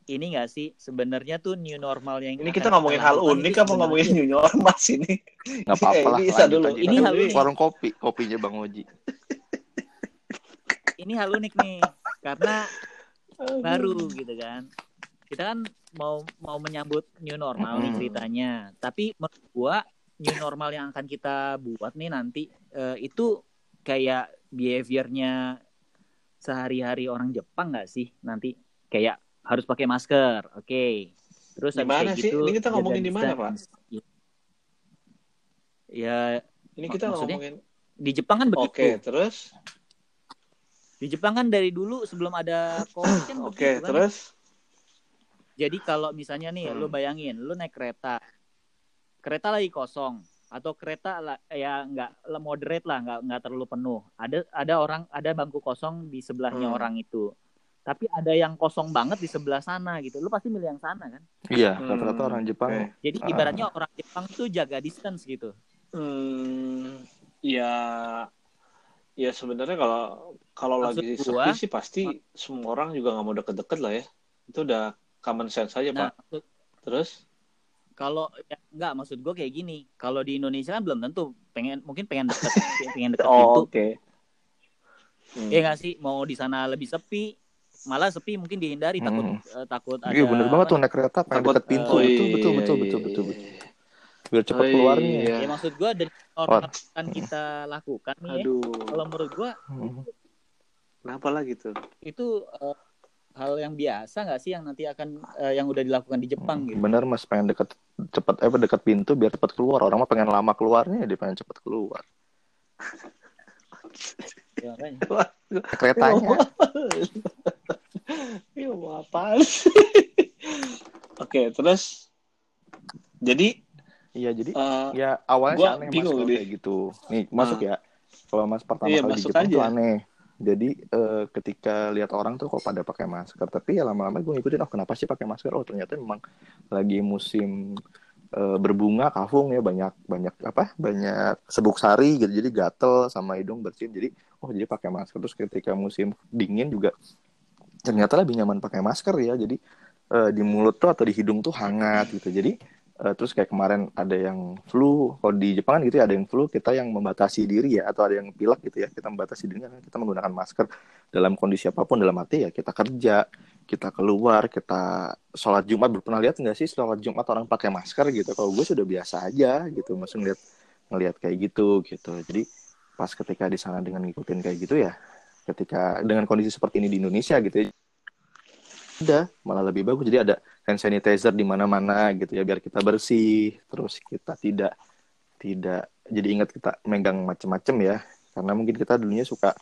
Speaker 3: ini gak sih sebenarnya tuh new normal yang
Speaker 2: Ini kita ngomongin hal unik apa ngomongin new normal sini?
Speaker 4: nggak *laughs* apa-apa lah
Speaker 2: Ini dulu.
Speaker 4: aja.
Speaker 3: Ini hal unik.
Speaker 4: warung kopi kopinya bang Oji
Speaker 3: Ini hal unik nih karena baru gitu kan. Kita kan mau mau menyambut new normal nih ceritanya. Tapi menurut gua new normal yang akan kita buat nih nanti eh, itu kayak behaviornya sehari-hari orang Jepang nggak sih nanti kayak harus pakai masker, oke. Terus
Speaker 2: Di
Speaker 3: habis
Speaker 2: mana
Speaker 3: kayak
Speaker 2: sih?
Speaker 3: gitu,
Speaker 2: Ini kita ngomongin di mana, Pak?
Speaker 3: Ya
Speaker 2: Ini kita
Speaker 3: Maksudnya?
Speaker 2: ngomongin.
Speaker 3: di Jepang kan begitu.
Speaker 2: Oke, terus?
Speaker 3: Di Jepang kan dari dulu sebelum ada COVID kan *clears throat*
Speaker 2: Oke,
Speaker 3: begitu kan.
Speaker 2: terus?
Speaker 3: Jadi kalau misalnya nih,
Speaker 2: Hmm.
Speaker 3: lu bayangin, lu naik kereta, kereta lagi kosong, atau kereta lah, ya nggak moderate lah, nggak nggak terlalu penuh. Ada ada orang, ada bangku kosong di sebelahnya
Speaker 2: Hmm.
Speaker 3: orang itu. Tapi ada yang kosong banget di sebelah sana gitu. Lu pasti milih yang sana kan.
Speaker 4: iya
Speaker 2: Hmm,
Speaker 4: rata-rata orang Jepang
Speaker 2: oke.
Speaker 3: Jadi
Speaker 4: Ah.
Speaker 3: ibaratnya orang Jepang tuh jaga distance gitu.
Speaker 2: Hmm, ya, ya sebenarnya kalau kalau
Speaker 3: Maksud
Speaker 2: lagi
Speaker 3: gua-
Speaker 2: sepi sih pasti semua orang juga nggak mau deket-deket lah ya. Itu udah common sense aja
Speaker 3: Nah,
Speaker 2: pak. Terus?
Speaker 3: kalau ya, nggak maksud gue kayak gini. Kalau di Indonesia kan belum tentu pengen mungkin pengen deket *laughs* pengen deket pintu.
Speaker 2: Oh, oke. Hmm.
Speaker 3: Iya nggak sih mau di sana lebih sepi, malah sepi mungkin dihindari takut
Speaker 4: Hmm.
Speaker 3: eh, takut ada.
Speaker 4: iya bener banget tuh naik kereta pengen
Speaker 2: Takut-
Speaker 4: deket pintu
Speaker 2: oh,
Speaker 4: itu
Speaker 2: iya,
Speaker 4: betul betul
Speaker 2: iya,
Speaker 4: betul
Speaker 2: iya,
Speaker 4: betul
Speaker 2: iya.
Speaker 4: betul biar cepat
Speaker 2: Oh,
Speaker 4: keluarnya
Speaker 2: iya.
Speaker 3: Ya maksud gue dan orang akan kita lakukan nih ya.
Speaker 2: Aduh,
Speaker 3: Kalau menurut gue
Speaker 4: Hmm.
Speaker 2: kenapa lagi tuh?
Speaker 3: itu eh, hal yang biasa nggak sih yang nanti akan eh, yang udah dilakukan di Jepang gitu.
Speaker 4: bener mas pengen deket cepet eh deket pintu biar cepat keluar orang mah pengen lama keluarnya dia pengen cepat keluar *laughs*
Speaker 3: Ya,
Speaker 4: keretanya
Speaker 2: mau *laughs* apaan sih? *laughs* Oke, terus jadi
Speaker 4: iya jadi
Speaker 2: eh,
Speaker 4: ya awalnya
Speaker 2: Gua
Speaker 4: aneh mas
Speaker 2: bingung nih.
Speaker 4: kayak gitu. Nih masuk ya. Kalau mas pertama
Speaker 2: Iya,
Speaker 4: kali di Jepang tuh
Speaker 2: aja.
Speaker 4: aneh. Jadi eh, ketika lihat orang tuh kok pada pakai masker tapi ya lama-lama gue ngikutin oh kenapa sih pakai masker? Oh ternyata memang lagi musim eh, berbunga kafung ya banyak banyak apa banyak sebuk sari gitu. Jadi gatel sama hidung bersin jadi oh jadi pakai masker. Terus ketika musim dingin juga ternyata lebih nyaman pakai masker ya. Jadi eh, di mulut tuh atau di hidung tuh hangat gitu. Jadi eh, terus kayak kemarin ada yang flu kalau di Jepang kan gitu ya ada yang flu kita yang membatasi diri ya atau ada yang pilek gitu ya kita membatasi diri kita menggunakan masker. Dalam kondisi apa pun dalam arti ya kita kerja kita keluar kita sholat Jumat. Pernah lihat nggak sih sholat Jumat orang pakai masker gitu? Kalau gue sudah biasa aja gitu maksud ngeliat ngeliat kayak gitu gitu. Jadi pas ketika di sana dengan ngikutin kayak gitu ya ketika dengan kondisi seperti ini di Indonesia gitu ya ada malah lebih bagus. Jadi ada hand sanitizer di mana-mana gitu ya biar kita bersih terus kita tidak tidak jadi ingat kita megang macam-macam ya. Karena mungkin kita dulunya suka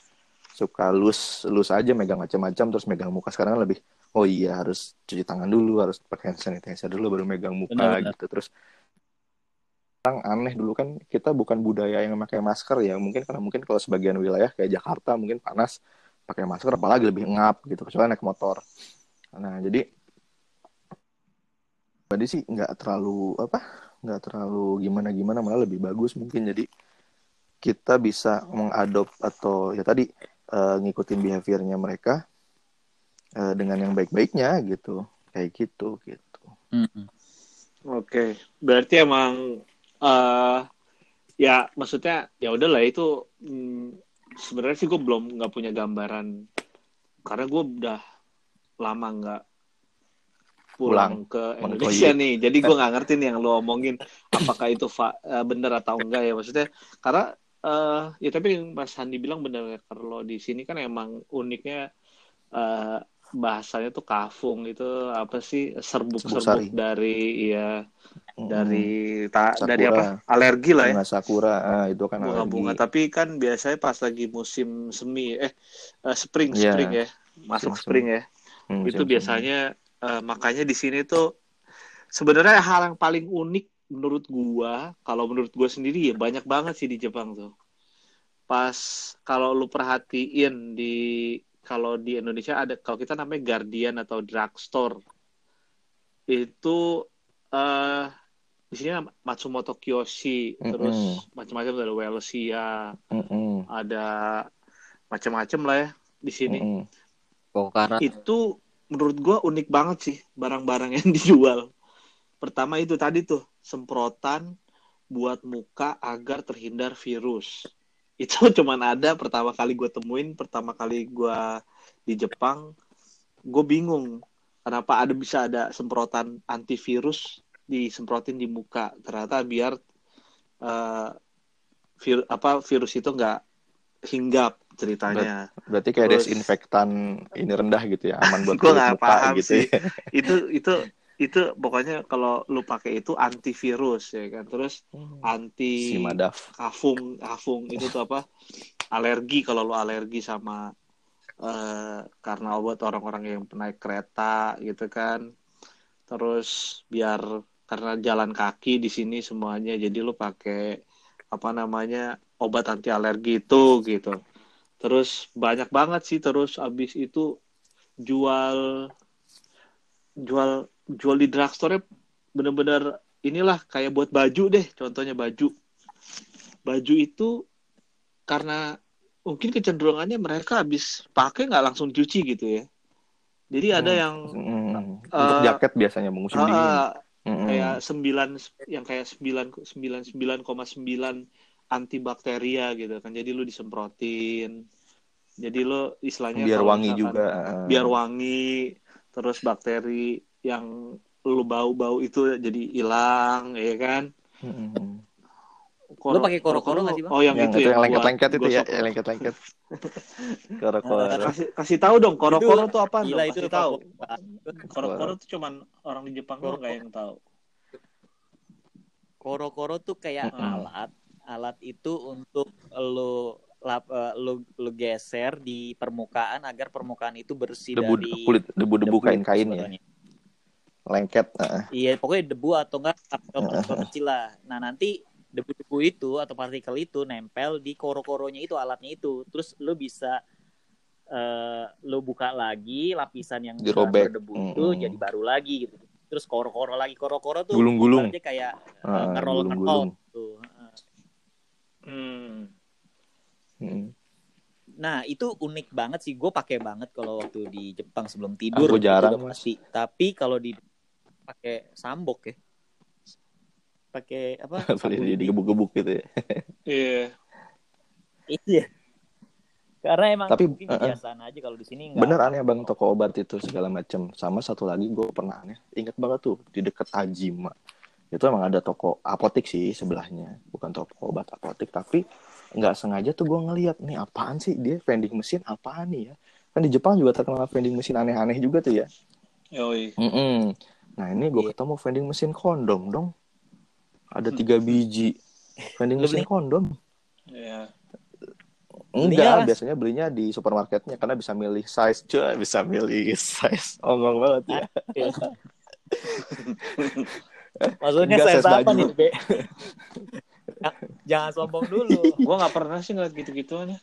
Speaker 4: suka lus lus aja megang macam-macam terus megang muka. Sekarang lebih oh iya harus cuci tangan dulu harus pakai hand sanitizer dulu baru megang muka
Speaker 3: Benar, benar.
Speaker 4: gitu. Terus orang aneh dulu kan kita bukan budaya yang pakai masker ya. Mungkin karena mungkin kalau sebagian wilayah kayak Jakarta mungkin panas pakai masker apalagi lebih ngap gitu. Kecuali naik motor nah jadi tadi sih nggak terlalu apa nggak terlalu gimana gimana malah lebih bagus mungkin. Jadi kita bisa mengadop atau ya tadi eh, ngikutin behaviornya mereka eh, dengan yang baik-baiknya gitu. Kayak gitu gitu.
Speaker 3: Mm-mm.
Speaker 2: Oke, berarti emang eh ya maksudnya ya udahlah itu mm, sebenarnya sih gue belum nggak punya gambaran. Karena gue udah lama nggak pulang, ke Indonesia
Speaker 4: Mengkoyek.
Speaker 2: nih, jadi gue nggak ngerti nih yang lo omongin. Apakah itu fa- eh, bener atau enggak ya? Maksudnya karena eh ya tapi yang Mas Handi bilang bener ya. Kalau di sini kan emang uniknya eh bahasanya tuh kafung itu apa sih? Serbuk-serbuk
Speaker 4: Serbuk
Speaker 2: dari ya dari ta-
Speaker 4: Sakura.
Speaker 2: dari apa? Alergi lah ya.
Speaker 4: Bunga sakura. Ah, itu kan
Speaker 2: bunga-bunga.
Speaker 4: alergi.
Speaker 2: tapi kan biasanya pas lagi musim semi eh eh, spring
Speaker 4: Iya.
Speaker 2: spring ya. Masuk
Speaker 4: Musim
Speaker 2: spring ya
Speaker 4: Hmm,
Speaker 2: itu
Speaker 4: musim
Speaker 2: biasanya eh, makanya di sini tuh sebenarnya hal yang paling unik menurut gua kalau menurut gua sendiri ya banyak banget sih di Jepang tuh pas kalau lu perhatiin di kalau di Indonesia ada kalau kita namanya Guardian atau drugstore itu eh di sini Matsumoto Kiyoshi terus
Speaker 4: Mm-mm.
Speaker 2: macam-macam ada Welsia
Speaker 4: Mm-mm.
Speaker 2: ada macam-macam lah ya di sini
Speaker 4: Mm-mm.
Speaker 2: Itu menurut gua unik banget sih barang-barang yang *laughs* dijual. Pertama itu tadi tuh semprotan buat muka agar terhindar virus. *laughs* Itu cuman ada pertama kali gue temuin, pertama kali gua di Jepang, gue bingung kenapa ada bisa ada semprotan antivirus disemprotin di muka. Ternyata biar eh, vir, apa virus itu nggak hinggap ceritanya.
Speaker 4: Berarti kayak
Speaker 2: Terus-
Speaker 4: desinfektan ini rendah gitu ya, aman *laughs* buat
Speaker 2: Gua
Speaker 4: kulit
Speaker 2: nggak paham
Speaker 4: gitu
Speaker 2: sih.
Speaker 4: ya. *laughs*
Speaker 2: itu itu itu pokoknya kalau lu pakai itu antivirus ya kan terus anti
Speaker 4: Si Madaf.
Speaker 2: kafung kafung itu tuh apa alergi kalau lu alergi sama eh karena obat orang-orang yang naik kereta gitu kan terus biar karena jalan kaki di sini semuanya jadi lu pakai apa namanya obat anti alergi itu gitu terus banyak banget sih terus abis itu jual jual jual di drugstore bener-bener inilah kayak buat baju deh contohnya baju baju itu karena mungkin kecenderungannya mereka habis pakai nggak langsung cuci gitu ya jadi ada
Speaker 4: Hmm.
Speaker 2: yang
Speaker 4: Mm. Untuk
Speaker 2: Eh,
Speaker 4: jaket biasanya musim dingin.
Speaker 2: ah,
Speaker 4: Mm-mm.
Speaker 2: kayak sembilan yang kayak sembilan sembilan sembilan koma sembilan antibakteria gitu kan jadi lu disemprotin jadi lu istilahnya
Speaker 4: biar wangi
Speaker 2: misalkan-
Speaker 4: juga.
Speaker 2: biar wangi terus bakteri yang lu bau-bau itu jadi hilang ya kan
Speaker 4: Mm-mm.
Speaker 3: Lu pakai koro-koro nggak sih, Bang?
Speaker 2: oh yang,
Speaker 4: yang
Speaker 2: itu,
Speaker 4: itu
Speaker 2: ya
Speaker 4: yang lengket-lengket itu ya, yang lengket-lengket. *laughs* Koro-koro.
Speaker 2: kasih kasih tahu dong koro-koro tuh apa
Speaker 3: Gila
Speaker 2: dong
Speaker 3: itu
Speaker 2: kasih tahu koro-koro tuh cuman orang di Jepang doang
Speaker 3: Koro-
Speaker 2: nggak yang tahu
Speaker 3: Koro-koro tuh kayak alat. Alat itu untuk lo lap, eh, lo lo geser di permukaan agar permukaan itu bersih
Speaker 4: Debu
Speaker 3: dari
Speaker 4: kulit, debu-debu
Speaker 3: debu
Speaker 4: kain-kain ya. Lengket. ah.
Speaker 3: Iya, pokoknya debu atau enggak partikel kecil lah. Nah, nanti debu-debu itu atau partikel itu nempel di koro-koronya itu alatnya itu. Terus lo bisa eh lo buka lagi lapisan yang
Speaker 4: Dirobek.
Speaker 3: berdebu
Speaker 4: Mm-mm.
Speaker 3: itu jadi baru lagi gitu. Terus koro-koro lagi koro-koro tuh
Speaker 4: Gulung-gulung.
Speaker 3: kayak
Speaker 4: Ah,
Speaker 3: ngerol-ngerol gitu.
Speaker 2: Hmm.
Speaker 4: Mm.
Speaker 3: Nah itu unik banget sih, gue pakai banget kalau waktu di Jepang sebelum tidur.
Speaker 4: Aku
Speaker 3: itu
Speaker 4: jarang,
Speaker 3: udah
Speaker 4: Mas.
Speaker 3: pasti. Tapi kalau di pakai sambok ya, pakai apa? *laughs*
Speaker 4: Boleh
Speaker 3: sabun
Speaker 4: dia
Speaker 3: di-
Speaker 4: digebuk-gebuk gitu ya. *laughs*
Speaker 2: iya
Speaker 3: Iya. Karena emang
Speaker 4: Tapi,
Speaker 3: mungkin
Speaker 4: uh-uh.
Speaker 3: kebiasaan aja kalau di sini nggak.
Speaker 4: Bener aneh bang toko obat itu segala macam. Sama satu lagi gue pernah aneh. Ingat banget tuh di deket Ajima. Itu emang ada toko apotik sih sebelahnya. Bukan toko obat apotik. Tapi nggak sengaja tuh gue ngeliat. Nih apaan sih dia vending mesin apaan nih ya. Kan di Jepang juga terkenal vending mesin aneh-aneh juga tuh ya.
Speaker 2: Yoi.
Speaker 4: Mm-mm. Nah ini gue
Speaker 3: Iya.
Speaker 4: ketemu vending mesin kondom dong. Ada tiga biji vending mesin kondom.
Speaker 2: Ya.
Speaker 3: Belinya,
Speaker 4: Enggak, biasanya belinya di supermarketnya karena bisa milih size. Cuy, bisa milih size. *laughs* Ongong banget ya. *laughs*
Speaker 3: Maksudnya
Speaker 4: Enggak,
Speaker 3: saya
Speaker 4: size
Speaker 3: apa
Speaker 4: baju.
Speaker 3: nih, Be? Ya, *laughs* Jangan sombong dulu.
Speaker 2: Gua nggak pernah sih ngeliat gitu-gituan ya.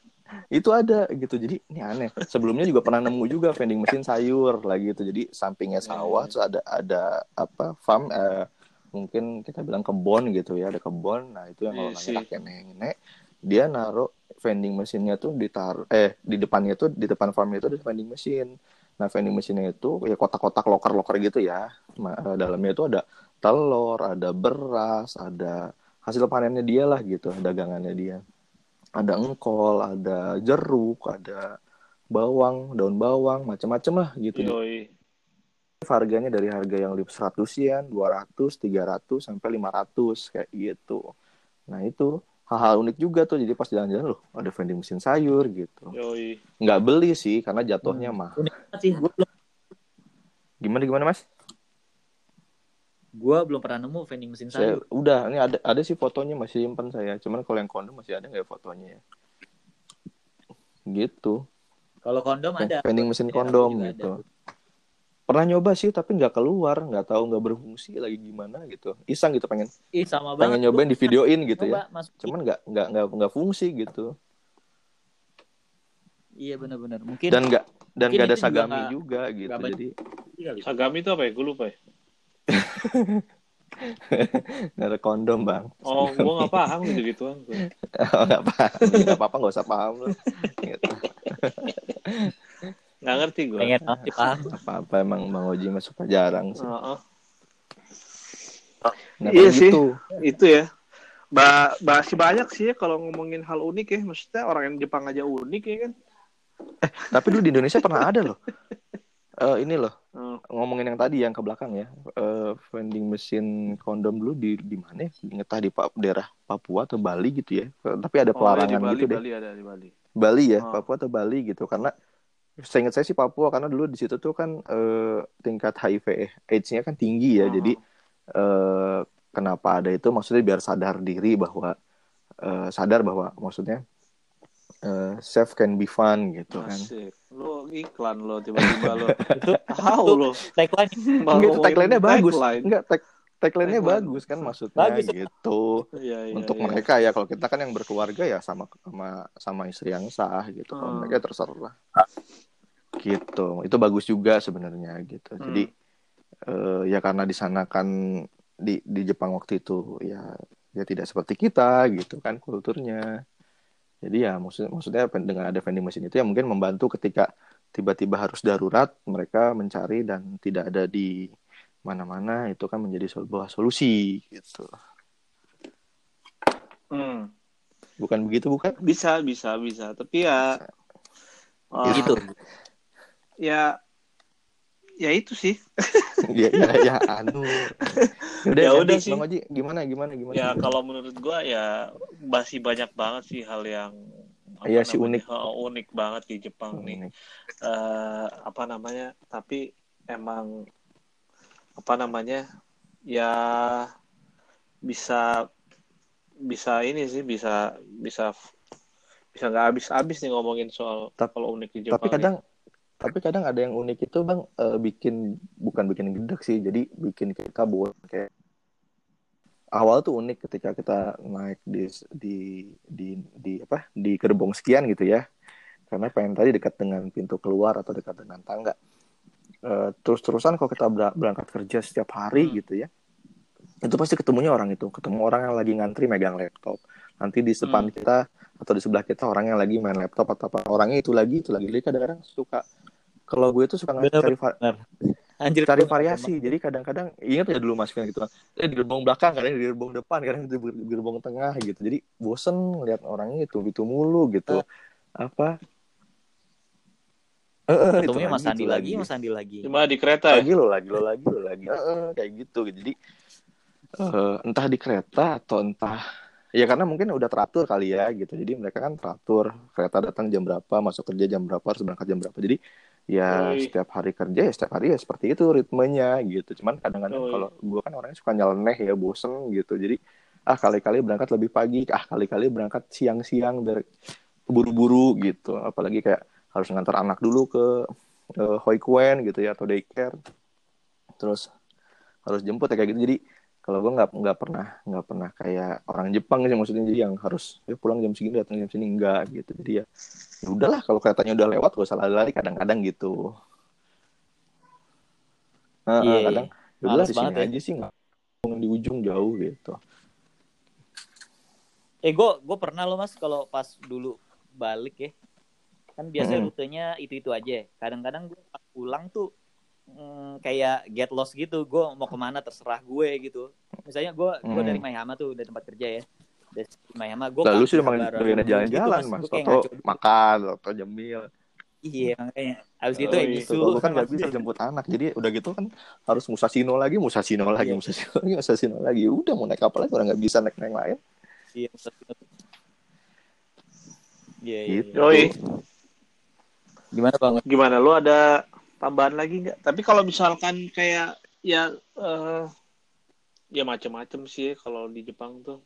Speaker 4: Itu ada gitu. Jadi ini aneh. Sebelumnya juga pernah nemu juga vending mesin sayur lagi gitu. Jadi sampingnya sawah
Speaker 2: Hmm.
Speaker 4: terus ada ada apa farm eh, mungkin kita bilang kebon gitu ya, ada kebon. Nah, itu yang kalau
Speaker 2: Iya
Speaker 4: nanya
Speaker 2: sih.
Speaker 4: kakek nenek, dia naruh vending mesinnya tuh ditaruh eh di depannya tuh di depan farmnya itu ada vending mesin. Nah, vending mesinnya itu ya kotak-kotak loker-loker gitu ya. Ma- eh, dalamnya itu ada telur, ada beras, ada hasil panennya dia lah gitu, dagangannya dia. Ada engkol, ada jeruk, ada bawang, daun bawang, macam-macam lah gitu.
Speaker 2: Yoi.
Speaker 4: Harganya dari harga yang 100 yen, 200, 300 sampai 500 kayak gitu. Nah, itu hal-hal unik juga tuh. Jadi pas jalan-jalan loh, ada vending mesin sayur gitu.
Speaker 2: Yoi.
Speaker 4: Nggak beli sih karena jatuhnya
Speaker 3: Hmm.
Speaker 4: mah. Gimana gimana Mas?
Speaker 3: Gua belum pernah nemu vending mesin
Speaker 4: Saya
Speaker 3: sayur.
Speaker 4: udah ini ada ada sih fotonya masih simpen saya. Cuman kalau yang kondom masih ada nggak ya fotonya ya? Gitu.
Speaker 3: Kalau kondom ada.
Speaker 4: vending mesin
Speaker 3: Ya,
Speaker 4: kondom
Speaker 3: juga
Speaker 4: gitu.
Speaker 3: ada.
Speaker 4: Pernah nyoba sih tapi nggak keluar, nggak tahu nggak berfungsi lagi gimana gitu. Iseng gitu pengen
Speaker 3: Ih, sama
Speaker 4: pengen
Speaker 3: banget.
Speaker 4: nyobain di videoin gitu
Speaker 3: Coba
Speaker 4: ya.
Speaker 3: masukin.
Speaker 4: Cuman nggak nggak nggak nggak fungsi gitu.
Speaker 3: Iya benar-benar. Mungkin
Speaker 4: Dan nggak dan nggak ada
Speaker 3: juga
Speaker 4: sagami
Speaker 3: nggak-
Speaker 4: juga gitu.
Speaker 3: banyak.
Speaker 4: Jadi.
Speaker 2: Sagami itu apa ya? Gue lupa ya. *laughs*
Speaker 4: nggak ada kondom bang.
Speaker 2: Oh, gue nggak paham gitu-gituan. gua. *laughs*
Speaker 4: nggak paham. Nggak apa-apa nggak usah paham loh. Gitu. *laughs*
Speaker 2: Nggak ngerti gue.
Speaker 3: Pengen pasti paham.
Speaker 4: Apa-apa emang Bang Oji mah suka jarang sih.
Speaker 2: Heeh.
Speaker 4: Nah,
Speaker 2: Iya sih.
Speaker 4: gitu.
Speaker 2: itu ya ba masih banyak sih ya kalau ngomongin hal unik ya maksudnya orang yang Jepang aja unik ya kan
Speaker 4: Tapi dulu di Indonesia pernah ada loh. Eh, ini loh
Speaker 2: Hmm.
Speaker 4: ngomongin yang tadi yang ke belakang ya eh, vending mesin kondom dulu di di mana ya? entah di Pa- daerah Papua atau Bali gitu ya Eh, tapi ada
Speaker 2: oh, ya, di
Speaker 4: pelarangan
Speaker 2: Bali
Speaker 4: gitu deh
Speaker 2: Bali ada di Bali
Speaker 4: Bali ya
Speaker 2: Oh.
Speaker 4: Papua atau Bali gitu karena seingat saya sih Papua karena dulu di situ tuh kan eh, tingkat HIV AIDS-nya kan tinggi ya
Speaker 2: Oh.
Speaker 4: jadi eh, kenapa ada itu maksudnya biar sadar diri bahwa eh, sadar bahwa maksudnya eh, safe can be fun gitu kan
Speaker 2: Asik. Lo iklan lo tiba-tiba lo.
Speaker 3: Itu
Speaker 2: Tahu lo.
Speaker 3: tagline
Speaker 4: Enggak, itu tagline-nya bagus.
Speaker 2: tagline.
Speaker 4: Enggak, tag tagline-nya
Speaker 2: Tagline.
Speaker 4: bagus kan maksudnya
Speaker 3: Bagus.
Speaker 4: gitu.
Speaker 2: Iya, iya,
Speaker 4: Untuk
Speaker 2: iya.
Speaker 4: mereka ya kalau kita kan yang berkeluarga ya sama sama sama istri yang sah gitu. Kalau
Speaker 2: Hmm.
Speaker 4: mereka terserah. Gitu. Itu bagus juga sebenarnya gitu.
Speaker 2: Hmm.
Speaker 4: Jadi eh, ya karena di sana kan di di Jepang waktu itu ya ya tidak seperti kita gitu kan kulturnya. Jadi ya maksud, maksudnya dengan ada vending machine itu ya mungkin membantu ketika tiba-tiba harus darurat mereka mencari dan tidak ada di mana-mana itu kan menjadi sebuah solusi gitu.
Speaker 2: Hmm.
Speaker 4: Bukan begitu bukan?
Speaker 2: Bisa, bisa, bisa. Tapi ya eh,
Speaker 3: gitu.
Speaker 2: ya ya itu sih. *laughs*
Speaker 4: ya, ya, ya, anu. Udah,
Speaker 2: Ya
Speaker 4: jadi,
Speaker 2: udah sih.
Speaker 4: Bang Oji, gimana, gimana, gimana?
Speaker 2: Ya kalau menurut gua ya masih banyak banget sih hal yang
Speaker 4: Iya sih,
Speaker 2: namanya, eh, unik banget di Jepang nih.
Speaker 4: Ini.
Speaker 2: eh apa namanya tapi emang apa namanya ya bisa bisa ini sih bisa bisa bisa nggak habis-habis nih ngomongin soal
Speaker 4: Tap-
Speaker 2: kalau unik di Jepang
Speaker 4: Tapi
Speaker 2: nih.
Speaker 4: kadang, tapi kadang ada yang unik itu bang eh, bikin bukan bikin gedek sih, jadi bikin kita buat kayak awal tuh unik ketika kita naik di di di di apa di gerbong sekian gitu ya, karena pengen tadi dekat dengan pintu keluar atau dekat dengan tangga. Eh, terus-terusan kalau kita ber- berangkat kerja setiap hari
Speaker 2: Hmm.
Speaker 4: gitu ya, itu pasti ketemunya orang itu, ketemu orang yang lagi ngantri megang laptop. Nanti di depan
Speaker 2: Hmm.
Speaker 4: kita atau di sebelah kita orang yang lagi main laptop atau apa orangnya itu lagi itu lagi. Jadi kadang-kadang suka kalau gue tuh suka
Speaker 3: Bener,
Speaker 4: cari va-
Speaker 3: Anjir,
Speaker 4: cari variasi. Jadi kadang-kadang ingat ya dulu Mas Fian gitu kan. Eh, di gerbong belakang, kadang di gerbong depan, kadang di ger- gerbong tengah gitu. Jadi bosen ngeliat orangnya itu itu mulu gitu. Apa? Eh, eh, itu
Speaker 3: Ketemunya
Speaker 4: lagi,
Speaker 3: Mas Andi lagi, Mas Andi lagi.
Speaker 2: cuma di kereta ya
Speaker 4: lagi lo lagi lo lagi lo lagi Eh, eh, kayak gitu jadi eh, entah di kereta atau entah ya karena mungkin udah teratur kali ya gitu jadi mereka kan teratur kereta datang jam berapa masuk kerja jam berapa harus berangkat jam berapa jadi ya setiap hari kerja ya setiap hari ya seperti itu ritmenya gitu. Cuman kadang-kadang kalau gue kan orangnya suka nyeleneh ya bosen gitu. Jadi ah kali-kali berangkat lebih pagi ah kali-kali berangkat siang-siang biar buru-buru gitu. Apalagi kayak harus ngantar anak dulu ke eh, hoikuen gitu ya atau daycare. Terus harus jemput ya kayak gitu. Jadi kalau gue nggak nggak pernah nggak pernah kayak orang Jepang sih maksudnya. Jadi yang harus ya pulang jam segini datang jam sini enggak gitu. Jadi ya ya udahlah kalau keretanya udah lewat gak usah lari-lari kadang-kadang gitu. Nah,
Speaker 3: Iya,
Speaker 4: kadang ya udahlah di sini
Speaker 3: ya.
Speaker 4: aja sih nggak di ujung jauh gitu.
Speaker 3: Eh gue gue pernah loh mas kalau pas dulu balik ya. Kan biasanya
Speaker 4: Mm-mm.
Speaker 3: rutenya itu itu aja. Kadang-kadang gue pas pulang tuh mm, kayak get lost gitu. Gue mau ke mana terserah gue gitu. Misalnya gue gue
Speaker 4: Mm.
Speaker 3: dari Mayama tuh dari tempat kerja ya. Dari Mayama gue
Speaker 4: lalu sih doyan jalan-jalan mas atau makan atau jamil
Speaker 3: Iya makanya. Abis itu
Speaker 2: Oh,
Speaker 3: ya
Speaker 2: iya.
Speaker 3: bisu.
Speaker 4: Kalau gue kan nggak bisa jemput anak, jadi udah gitu kan harus Musashino lagi, Musashino lagi,
Speaker 3: Iya.
Speaker 4: Musashino lagi, Musashino lagi. Udah mau naik apa lagi, orang nggak bisa naik naik lain.
Speaker 3: Iya. Iya, iya,
Speaker 4: Gitu.
Speaker 3: iya. Gimana bang?
Speaker 2: Gimana lu ada tambahan lagi nggak? Tapi kalau misalkan kayak ya eh, ya macam-macam sih kalau di Jepang tuh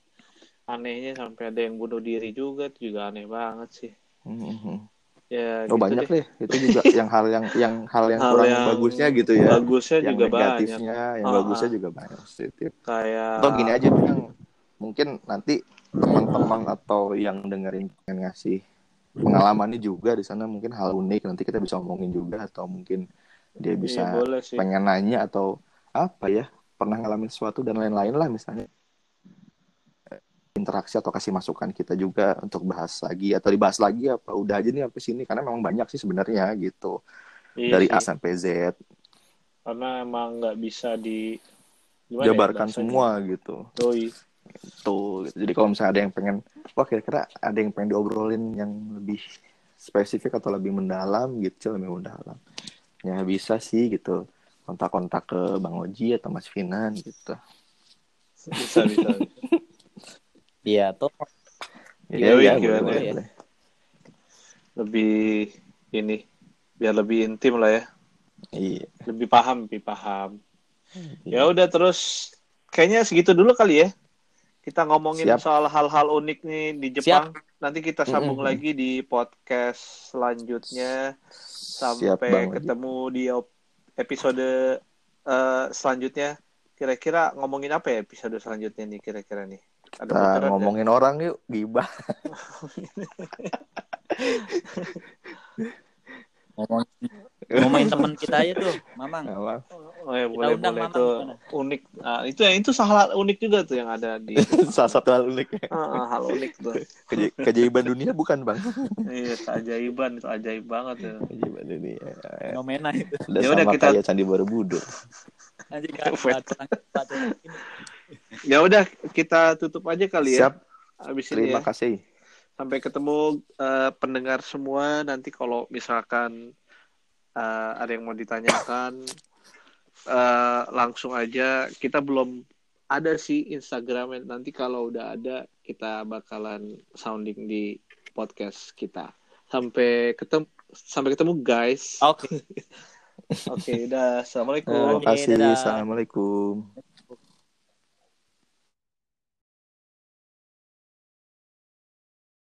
Speaker 2: anehnya sampai ada yang bunuh diri juga itu juga aneh banget sih.
Speaker 4: Mhm.
Speaker 2: Ya
Speaker 4: Oh
Speaker 2: gitu
Speaker 4: banyak
Speaker 2: deh.
Speaker 4: deh, itu juga *laughs* yang hal yang yang hal yang
Speaker 2: Hal
Speaker 4: kurang
Speaker 2: yang
Speaker 4: bagusnya gitu ya.
Speaker 2: Bagusnya
Speaker 4: yang
Speaker 2: juga banyak.
Speaker 4: negatifnya, yang
Speaker 2: Ah,
Speaker 4: bagusnya
Speaker 2: ah.
Speaker 4: juga banyak positif.
Speaker 2: Kayak
Speaker 4: Atau gini aja tuh yang mungkin nanti teman-teman atau yang dengerin pengen ngasih pengalamannya juga di sana mungkin hal unik nanti kita bisa omongin juga atau mungkin dia
Speaker 2: Iya,
Speaker 4: bisa
Speaker 2: sih.
Speaker 4: pengen nanya atau apa ya pernah ngalamin sesuatu dan lain-lain lah misalnya interaksi atau kasih masukan kita juga untuk bahas lagi atau dibahas lagi apa udah aja nih sampai sini karena memang banyak sih sebenarnya gitu
Speaker 2: Iya
Speaker 4: dari
Speaker 2: sih.
Speaker 4: A sampai Z
Speaker 2: karena emang nggak bisa di gimana ya
Speaker 4: jabarkan
Speaker 2: bahasanya?
Speaker 4: semua gitu
Speaker 2: Yoi.
Speaker 4: Tuh gitu. jadi kalau misalnya ada yang pengen wah kira-kira ada yang pengen diobrolin yang lebih spesifik atau lebih mendalam gitu lebih mendalam ya bisa sih gitu kontak-kontak ke Bang Oji atau Mas Finan gitu
Speaker 2: bisa bisa
Speaker 3: Iya tuh.
Speaker 4: Ya,
Speaker 2: Yoi,
Speaker 4: ya,
Speaker 2: gimana
Speaker 3: ya?
Speaker 2: lebih ini biar lebih intim lah ya
Speaker 4: Iya.
Speaker 2: lebih paham lebih paham
Speaker 4: Iya.
Speaker 2: ya udah terus kayaknya segitu dulu kali ya kita ngomongin
Speaker 4: Siap.
Speaker 2: soal hal-hal unik nih di Jepang nanti kita sambung
Speaker 4: Mm-mm.
Speaker 2: lagi di podcast selanjutnya
Speaker 4: Siap
Speaker 2: sampai
Speaker 4: Bang Oji.
Speaker 2: ketemu di episode eh, selanjutnya kira-kira ngomongin apa ya episode selanjutnya nih kira-kira nih ada
Speaker 4: Kita
Speaker 2: nggak?
Speaker 4: ngomongin orang yuk, gibah. *laughs* *laughs*
Speaker 3: Ngomongin, *laughs* ngomongin teman kita aja tuh, Mamang.
Speaker 2: Oh ya boleh
Speaker 3: undang
Speaker 2: boleh
Speaker 3: Mamang
Speaker 2: itu
Speaker 3: gimana?
Speaker 2: unik. Ah, itu ya itu hal unik juga tuh yang ada di *laughs*
Speaker 4: Salah satu hal unik.
Speaker 2: Ah, ah, hal unik tuh.
Speaker 4: Keja- Keajaiban dunia bukan bang? *laughs*
Speaker 2: Iya keajaiban itu ajaib banget ya.
Speaker 4: Keajaiban dunia.
Speaker 3: Fenomena itu.
Speaker 4: Udah
Speaker 2: Ya udah, kita-
Speaker 4: kayak Candi Borobudur.
Speaker 3: Anjing kan
Speaker 2: Ya udah kita tutup aja kali ya.
Speaker 4: Siap.
Speaker 2: Habis ini
Speaker 4: Terima
Speaker 2: ya.
Speaker 4: kasih.
Speaker 2: Sampai ketemu eh, pendengar semua. Nanti kalau misalkan eh, ada yang mau ditanyakan eh, langsung aja. Kita belum ada sih Instagramnya. Nanti kalau udah ada kita bakalan sounding di podcast kita. Sampai ketemu sampai ketemu guys.
Speaker 3: Oke. *laughs*
Speaker 2: oke udah assalamualaikum.
Speaker 4: Terima kasih. Assalamualaikum.